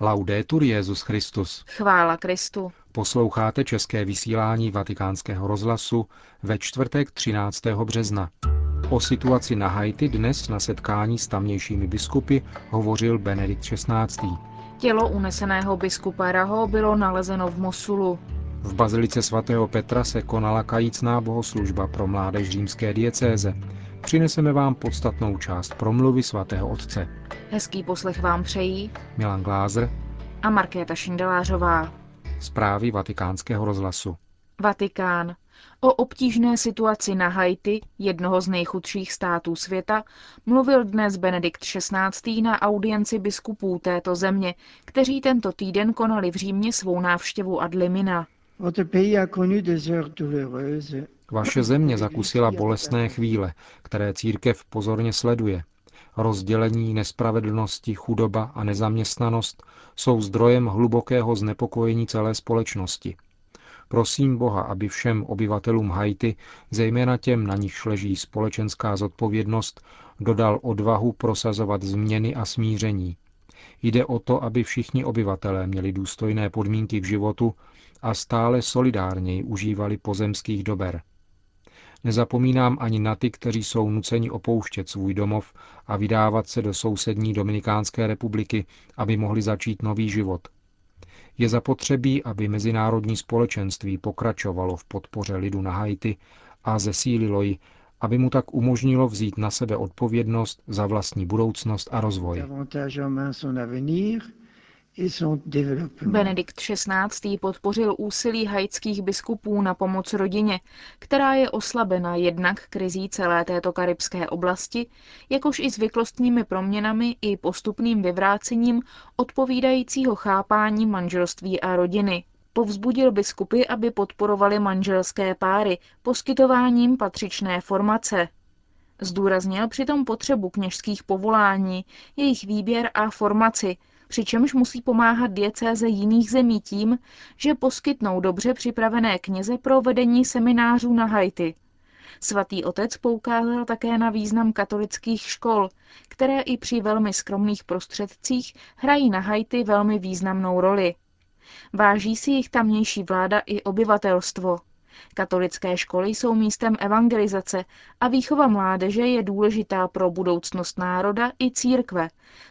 Laudetur Jezus Christus. Chvála Kristu. Posloucháte české vysílání Vatikánského rozhlasu ve čtvrtek 13. března. O situaci na Haiti dnes na setkání s tamnějšími biskupy hovořil Benedikt XVI. Tělo uneseného biskupa Raho bylo nalezeno v Mosulu. V bazilice svatého Petra se konala kajícná bohoslužba pro mládež římské diecéze. Přineseme vám podstatnou část promluvy svatého otce. Hezký poslech vám přejí Milan Glázer a Markéta Šindelářová. Zprávy vatikánského rozhlasu. Vatikán. O obtížné situaci na Haiti, jednoho z nejchudších států světa, mluvil dnes Benedikt XVI. na audienci biskupů této země, kteří tento týden konali v Římě svou návštěvu ad limina. Vaše země zakusila bolestné chvíle, které církev pozorně sleduje. Rozdělení, nespravedlnosti, chudoba a nezaměstnanost jsou zdrojem hlubokého znepokojení celé společnosti. Prosím Boha, aby všem obyvatelům Haiti, zejména těm, na nichž leží společenská zodpovědnost, dodal odvahu prosazovat změny a smíření. Jde o to, aby všichni obyvatelé měli důstojné podmínky v životu a stále solidárněji užívali pozemských dober. Nezapomínám ani na ty, kteří jsou nuceni opouštět svůj domov a vydávat se do sousední Dominikánské republiky, aby mohli začít nový život. Je zapotřebí, aby mezinárodní společenství pokračovalo v podpoře lidu na Haiti a zesílilo ji, aby mu tak umožnilo vzít na sebe odpovědnost za vlastní budoucnost a rozvoj. Benedikt XVI. podpořil úsilí haitských biskupů na pomoc rodině, která je oslabena jednak krizí celé této karibské oblasti, jakož i zvyklostními proměnami i postupným vyvrácením odpovídajícího chápání manželství a rodiny. Povzbudil biskupy, aby podporovali manželské páry poskytováním patřičné formace. Zdůraznil přitom potřebu kněžských povolání, jejich výběr a formaci, přičemž musí pomáhat diecéze jiných zemí tím, že poskytnou dobře připravené kněze pro vedení seminářů na Haiti. Svatý otec poukázal také na význam katolických škol, které i při velmi skromných prostředcích hrají na Haiti velmi významnou roli. Váží si jich tamnější vláda i obyvatelstvo. Katolické školy jsou místem evangelizace a výchova mládeže je důležitá pro budoucnost národa i církve,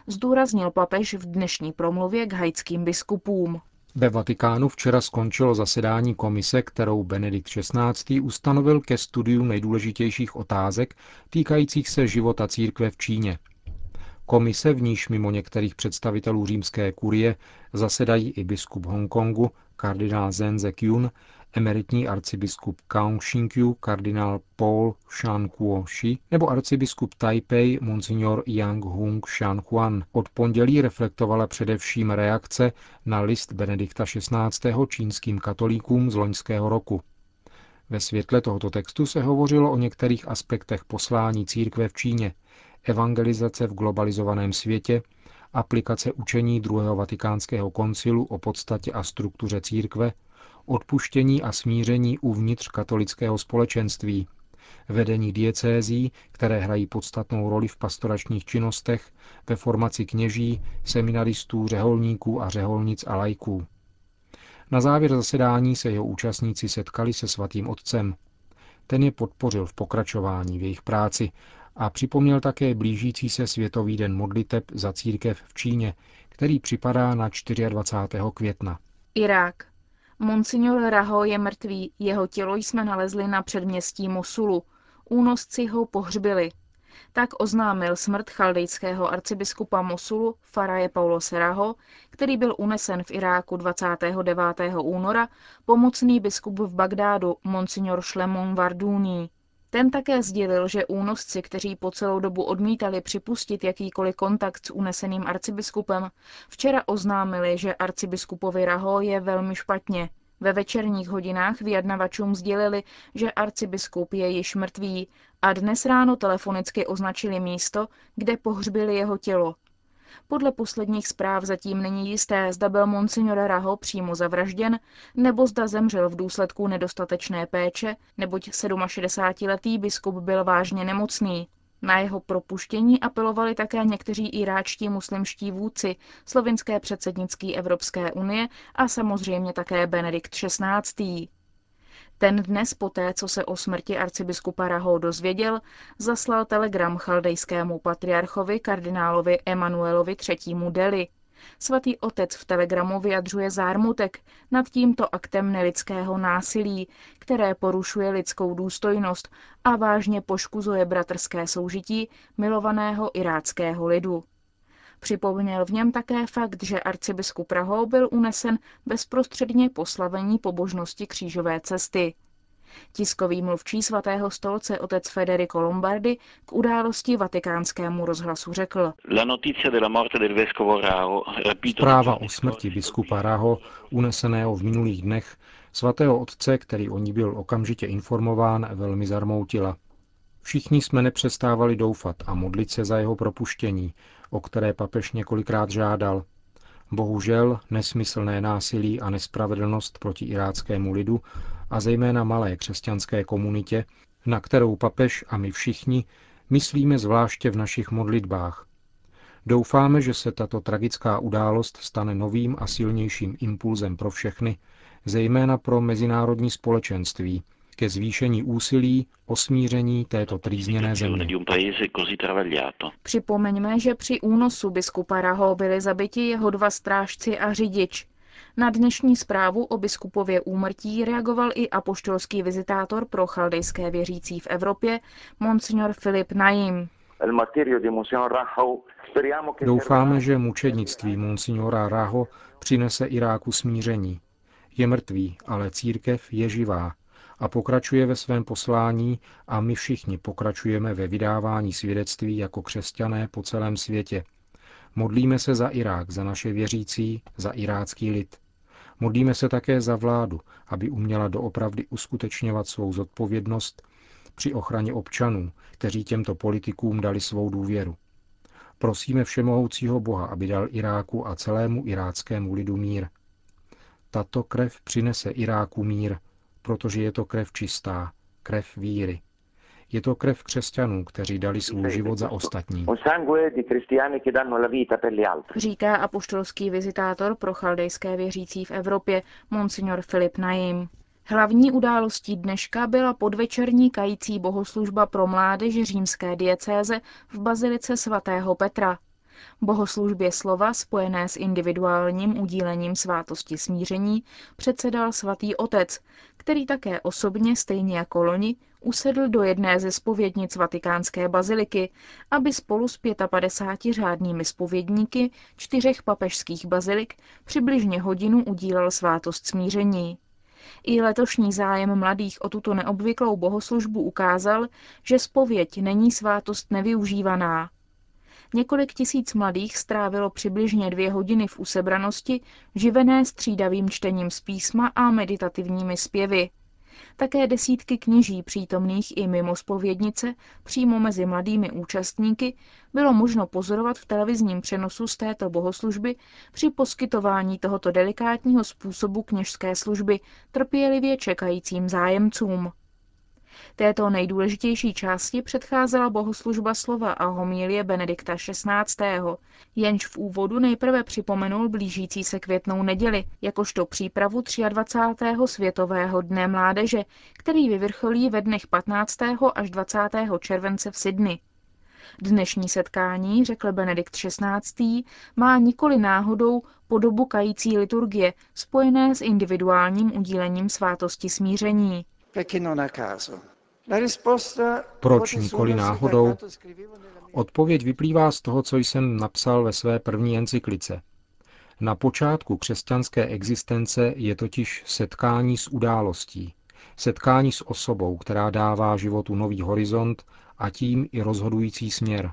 zdůraznil papež v dnešní promluvě k haitským biskupům. Ve Vatikánu včera skončilo zasedání komise, kterou Benedikt XVI. ustanovil ke studiu nejdůležitějších otázek týkajících se života církve v Číně. Komise, v níž mimo některých představitelů římské kurie zasedají i biskup Hongkongu, kardinál Zen Kyun, emeritní arcibiskup Shinkyu, kardinál Paul Shan Kuo-shi nebo arcibiskup Taipei Monsignor Yang Hung Shan Huan. Od pondělí reflektovala především reakce na list Benedikta XVI. čínským katolíkům z loňského roku. Ve světle tohoto textu se hovořilo o některých aspektech poslání církve v Číně, evangelizace v globalizovaném světě, aplikace učení druhého vatikánského koncilu o podstatě a struktuře církve, odpuštění a smíření uvnitř katolického společenství, vedení diecézí, které hrají podstatnou roli v pastoračních činnostech, ve formaci kněží, seminaristů, řeholníků a řeholnic a lajků. Na závěr zasedání se jeho účastníci setkali se svatým otcem. Ten je podpořil v pokračování v jejich práci a připomněl také blížící se Světový den modliteb za církev v Číně, který připadá na 24. května. Irák. Monsignor Raho je mrtvý, jeho tělo jsme nalezli na předměstí Mosulu. Únosci ho pohřbili. Tak oznámil smrt chaldejského arcibiskupa Mosulu Faraje Paulo Seraho, který byl unesen v Iráku 29. února, pomocný biskup v Bagdádu Monsignor Šlemon Varduni. Ten také sdělil, že únosci, kteří po celou dobu odmítali připustit jakýkoliv kontakt s uneseným arcibiskupem, včera oznámili, že arcibiskupovi Raho je velmi špatně. Ve večerních hodinách vyjednavačům sdělili, že arcibiskup je již mrtvý a dnes ráno telefonicky označili místo, kde pohřbili jeho tělo. Podle posledních zpráv zatím není jisté, zda byl monsignor Raho přímo zavražděn, nebo zda zemřel v důsledku nedostatečné péče, neboť 67-letý biskup byl vážně nemocný. Na jeho propuštění apelovali také někteří iráčtí muslimští vůdci, slovinské předsednictví Evropské unie a samozřejmě také Benedikt XVI. Ten dnes poté, co se o smrti arcibiskupa Raho dozvěděl, zaslal telegram chaldejskému patriarchovi kardinálovi Emanuelovi III. Deli. Svatý otec v telegramu vyjadřuje zármutek nad tímto aktem nelidského násilí, které porušuje lidskou důstojnost a vážně poškuzuje bratrské soužití milovaného iráckého lidu. Připomněl v něm také fakt, že arcibiskup Praho byl unesen bezprostředně po slavení pobožnosti křížové cesty. Tiskový mluvčí svatého stolce otec Federico Lombardi k události vatikánskému rozhlasu řekl. Zpráva o smrti biskupa Raho, uneseného v minulých dnech, svatého otce, který o ní byl okamžitě informován, velmi zarmoutila. Všichni jsme nepřestávali doufat a modlit se za jeho propuštění, o které papež několikrát žádal. Bohužel nesmyslné násilí a nespravedlnost proti iráckému lidu a zejména malé křesťanské komunitě, na kterou papež a my všichni myslíme zvláště v našich modlitbách. Doufáme, že se tato tragická událost stane novým a silnějším impulzem pro všechny, zejména pro mezinárodní společenství, ke zvýšení úsilí o smíření této trýzněné země. Připomeňme, že při únosu biskupa Raho byli zabiti jeho dva strážci a řidič. Na dnešní zprávu o biskupově úmrtí reagoval i apoštolský vizitátor pro chaldejské věřící v Evropě, monsignor Filip Najim. Doufáme, že mučednictví monsignora Raho přinese Iráku smíření. Je mrtvý, ale církev je živá a pokračuje ve svém poslání a my všichni pokračujeme ve vydávání svědectví jako křesťané po celém světě. Modlíme se za Irák, za naše věřící, za irácký lid. Modlíme se také za vládu, aby uměla doopravdy uskutečňovat svou zodpovědnost při ochraně občanů, kteří těmto politikům dali svou důvěru. Prosíme všemohoucího Boha, aby dal Iráku a celému iráckému lidu mír. Tato krev přinese Iráku mír, protože je to krev čistá, krev víry. Je to krev křesťanů, kteří dali svůj život za ostatní. Říká apoštolský vizitátor pro chaldejské věřící v Evropě, monsignor Filip Najim. Hlavní událostí dneška byla podvečerní kající bohoslužba pro mládež římské diecéze v bazilice svatého Petra. Bohoslužbě slova spojené s individuálním udílením svátosti smíření předsedal svatý otec, který také osobně, stejně jako loni, usedl do jedné ze spovědnic vatikánské baziliky, aby spolu s 55 řádnými spovědníky čtyřech papežských bazilik přibližně hodinu udílel svátost smíření. I letošní zájem mladých o tuto neobvyklou bohoslužbu ukázal, že spověď není svátost nevyužívaná. Několik tisíc mladých strávilo přibližně dvě hodiny v usebranosti, živené střídavým čtením z písma a meditativními zpěvy. Také desítky kněží přítomných i mimo spovědnice, přímo mezi mladými účastníky, bylo možno pozorovat v televizním přenosu z této bohoslužby při poskytování tohoto delikátního způsobu kněžské služby trpělivě čekajícím zájemcům. Této nejdůležitější části předcházela bohoslužba slova a homílie Benedikta XVI., jenž v úvodu nejprve připomenul blížící se květnou neděli, jakožto přípravu 23. Světového dne mládeže, který vyvrcholí ve dnech 15. až 20. července v Sydney. Dnešní setkání, řekl Benedikt XVI., má nikoli náhodou podobu kající liturgie, spojené s individuálním udílením svátosti smíření. Proč nikoli náhodou? Odpověď vyplývá z toho, co jsem napsal ve své první encyklice. Na počátku křesťanské existence je totiž setkání s událostí, setkání s osobou, která dává životu nový horizont a tím i rozhodující směr.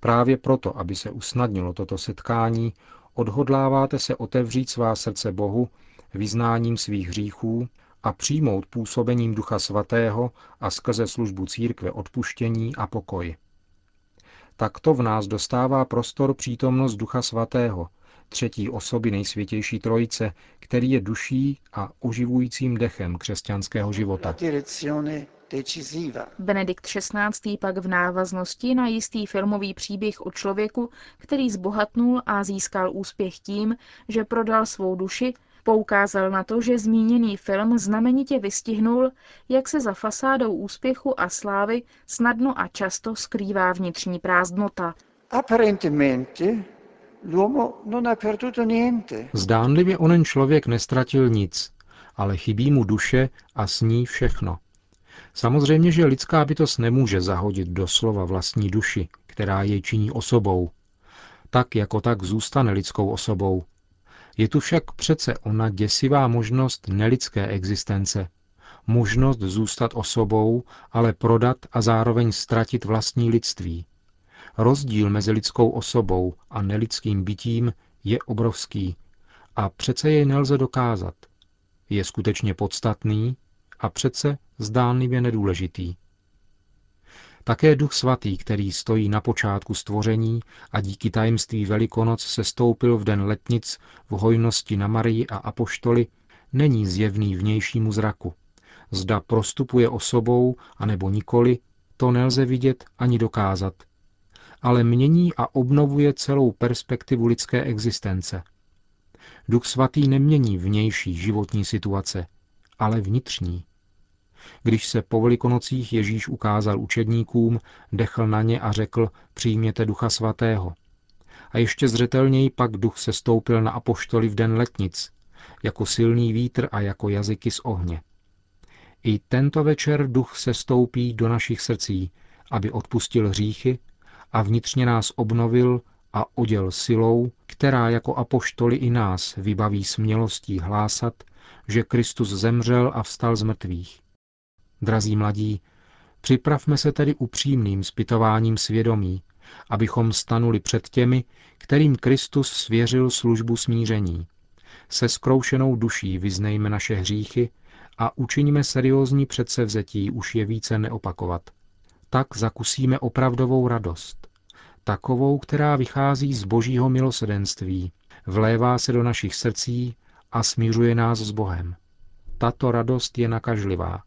Právě proto, aby se usnadnilo toto setkání, odhodláváte se otevřít svá srdce Bohu vyznáním svých hříchů a přijmout působením Ducha Svatého a skrze službu církve odpuštění a pokoj. Takto v nás dostává prostor přítomnost Ducha Svatého, třetí osoby nejsvětější trojice, který je duší a oživujícím dechem křesťanského života. Benedikt XVI. pak v návaznosti na jistý filmový příběh o člověku, který zbohatnul a získal úspěch tím, že prodal svou duši, Poukázal na to, že zmíněný film znamenitě vystihnul, jak se za fasádou úspěchu a slávy snadno a často skrývá vnitřní prázdnota. Zdánlivě onen člověk nestratil nic, ale chybí mu duše a sní všechno. Samozřejmě, že lidská bytost nemůže zahodit do slova vlastní duši, která jej činí osobou. Tak jako tak zůstane lidskou osobou, je tu však přece ona děsivá možnost nelidské existence, možnost zůstat osobou, ale prodat a zároveň ztratit vlastní lidství. Rozdíl mezi lidskou osobou a nelidským bytím je obrovský a přece jej nelze dokázat. Je skutečně podstatný a přece zdánlivě nedůležitý. Také Duch Svatý, který stojí na počátku stvoření a díky tajemství Velikonoc se stoupil v den letnic v hojnosti na Marii a Apoštoli, není zjevný vnějšímu zraku. Zda prostupuje osobou, anebo nikoli, to nelze vidět ani dokázat. Ale mění a obnovuje celou perspektivu lidské existence. Duch Svatý nemění vnější životní situace, ale vnitřní. Když se po velikonocích Ježíš ukázal učedníkům, dechl na ně a řekl, přijměte ducha svatého. A ještě zřetelněji pak duch se stoupil na apoštoli v den letnic, jako silný vítr a jako jazyky z ohně. I tento večer duch se stoupí do našich srdcí, aby odpustil hříchy a vnitřně nás obnovil a oděl silou, která jako apoštoli i nás vybaví smělostí hlásat, že Kristus zemřel a vstal z mrtvých. Drazí mladí, připravme se tedy upřímným zpytováním svědomí, abychom stanuli před těmi, kterým Kristus svěřil službu smíření. Se skroušenou duší vyznejme naše hříchy a učiníme seriózní předsevzetí už je více neopakovat. Tak zakusíme opravdovou radost. Takovou, která vychází z božího milosedenství, vlévá se do našich srdcí a smířuje nás s Bohem. Tato radost je nakažlivá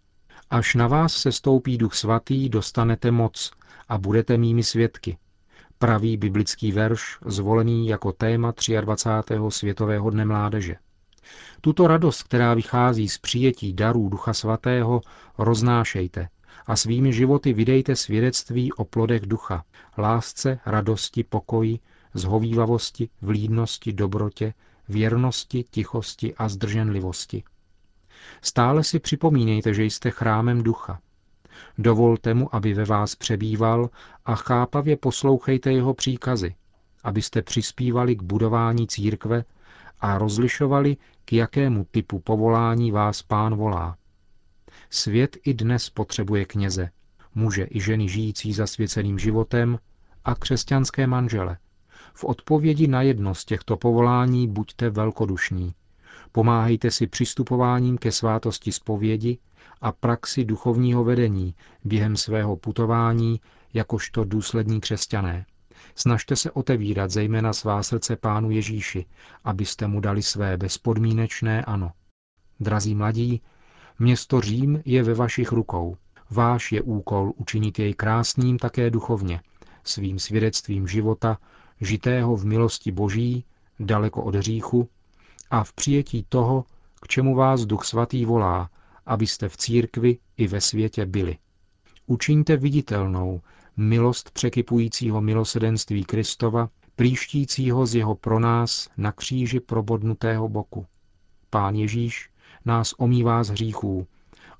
Až na vás se stoupí duch svatý, dostanete moc a budete mými svědky. Pravý biblický verš, zvolený jako téma 23. světového dne mládeže. Tuto radost, která vychází z přijetí darů Ducha Svatého, roznášejte a svými životy vydejte svědectví o plodech ducha, lásce, radosti, pokoji, zhovývavosti, vlídnosti, dobrotě, věrnosti, tichosti a zdrženlivosti. Stále si připomínejte, že jste chrámem ducha. Dovolte mu, aby ve vás přebýval a chápavě poslouchejte jeho příkazy, abyste přispívali k budování církve a rozlišovali, k jakému typu povolání vás pán volá. Svět i dnes potřebuje kněze, muže i ženy žijící zasvěceným životem a křesťanské manžele. V odpovědi na jedno z těchto povolání buďte velkodušní. Pomáhejte si přistupováním ke svátosti zpovědi a praxi duchovního vedení během svého putování jakožto důslední křesťané. Snažte se otevírat zejména svá srdce Pánu Ježíši, abyste mu dali své bezpodmínečné ano. Drazí mladí, město Řím je ve vašich rukou. Váš je úkol učinit jej krásným také duchovně, svým svědectvím života, žitého v milosti Boží, daleko od hříchu a v přijetí toho, k čemu vás Duch Svatý volá, abyste v církvi i ve světě byli. Učiňte viditelnou milost překypujícího milosedenství Kristova, příštícího z jeho pro nás na kříži probodnutého boku. Pán Ježíš nás omývá z hříchů,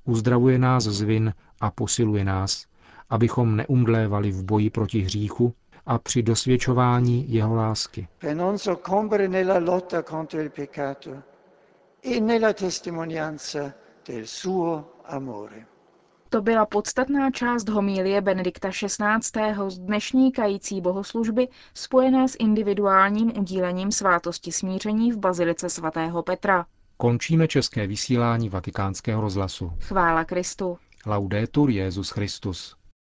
uzdravuje nás z vin a posiluje nás, abychom neumdlévali v boji proti hříchu, a při dosvědčování jeho lásky. Per non soccombere nella lotta contro il peccato e nella testimonianza del suo amore. To byla podstatná část homílie Benedikta XVI. z dnešní kající bohoslužby spojené s individuálním udílením svátosti smíření v Bazilice svatého Petra. Končíme české vysílání vatikánského rozhlasu. Chvála Kristu. Laudetur Jezus Christus.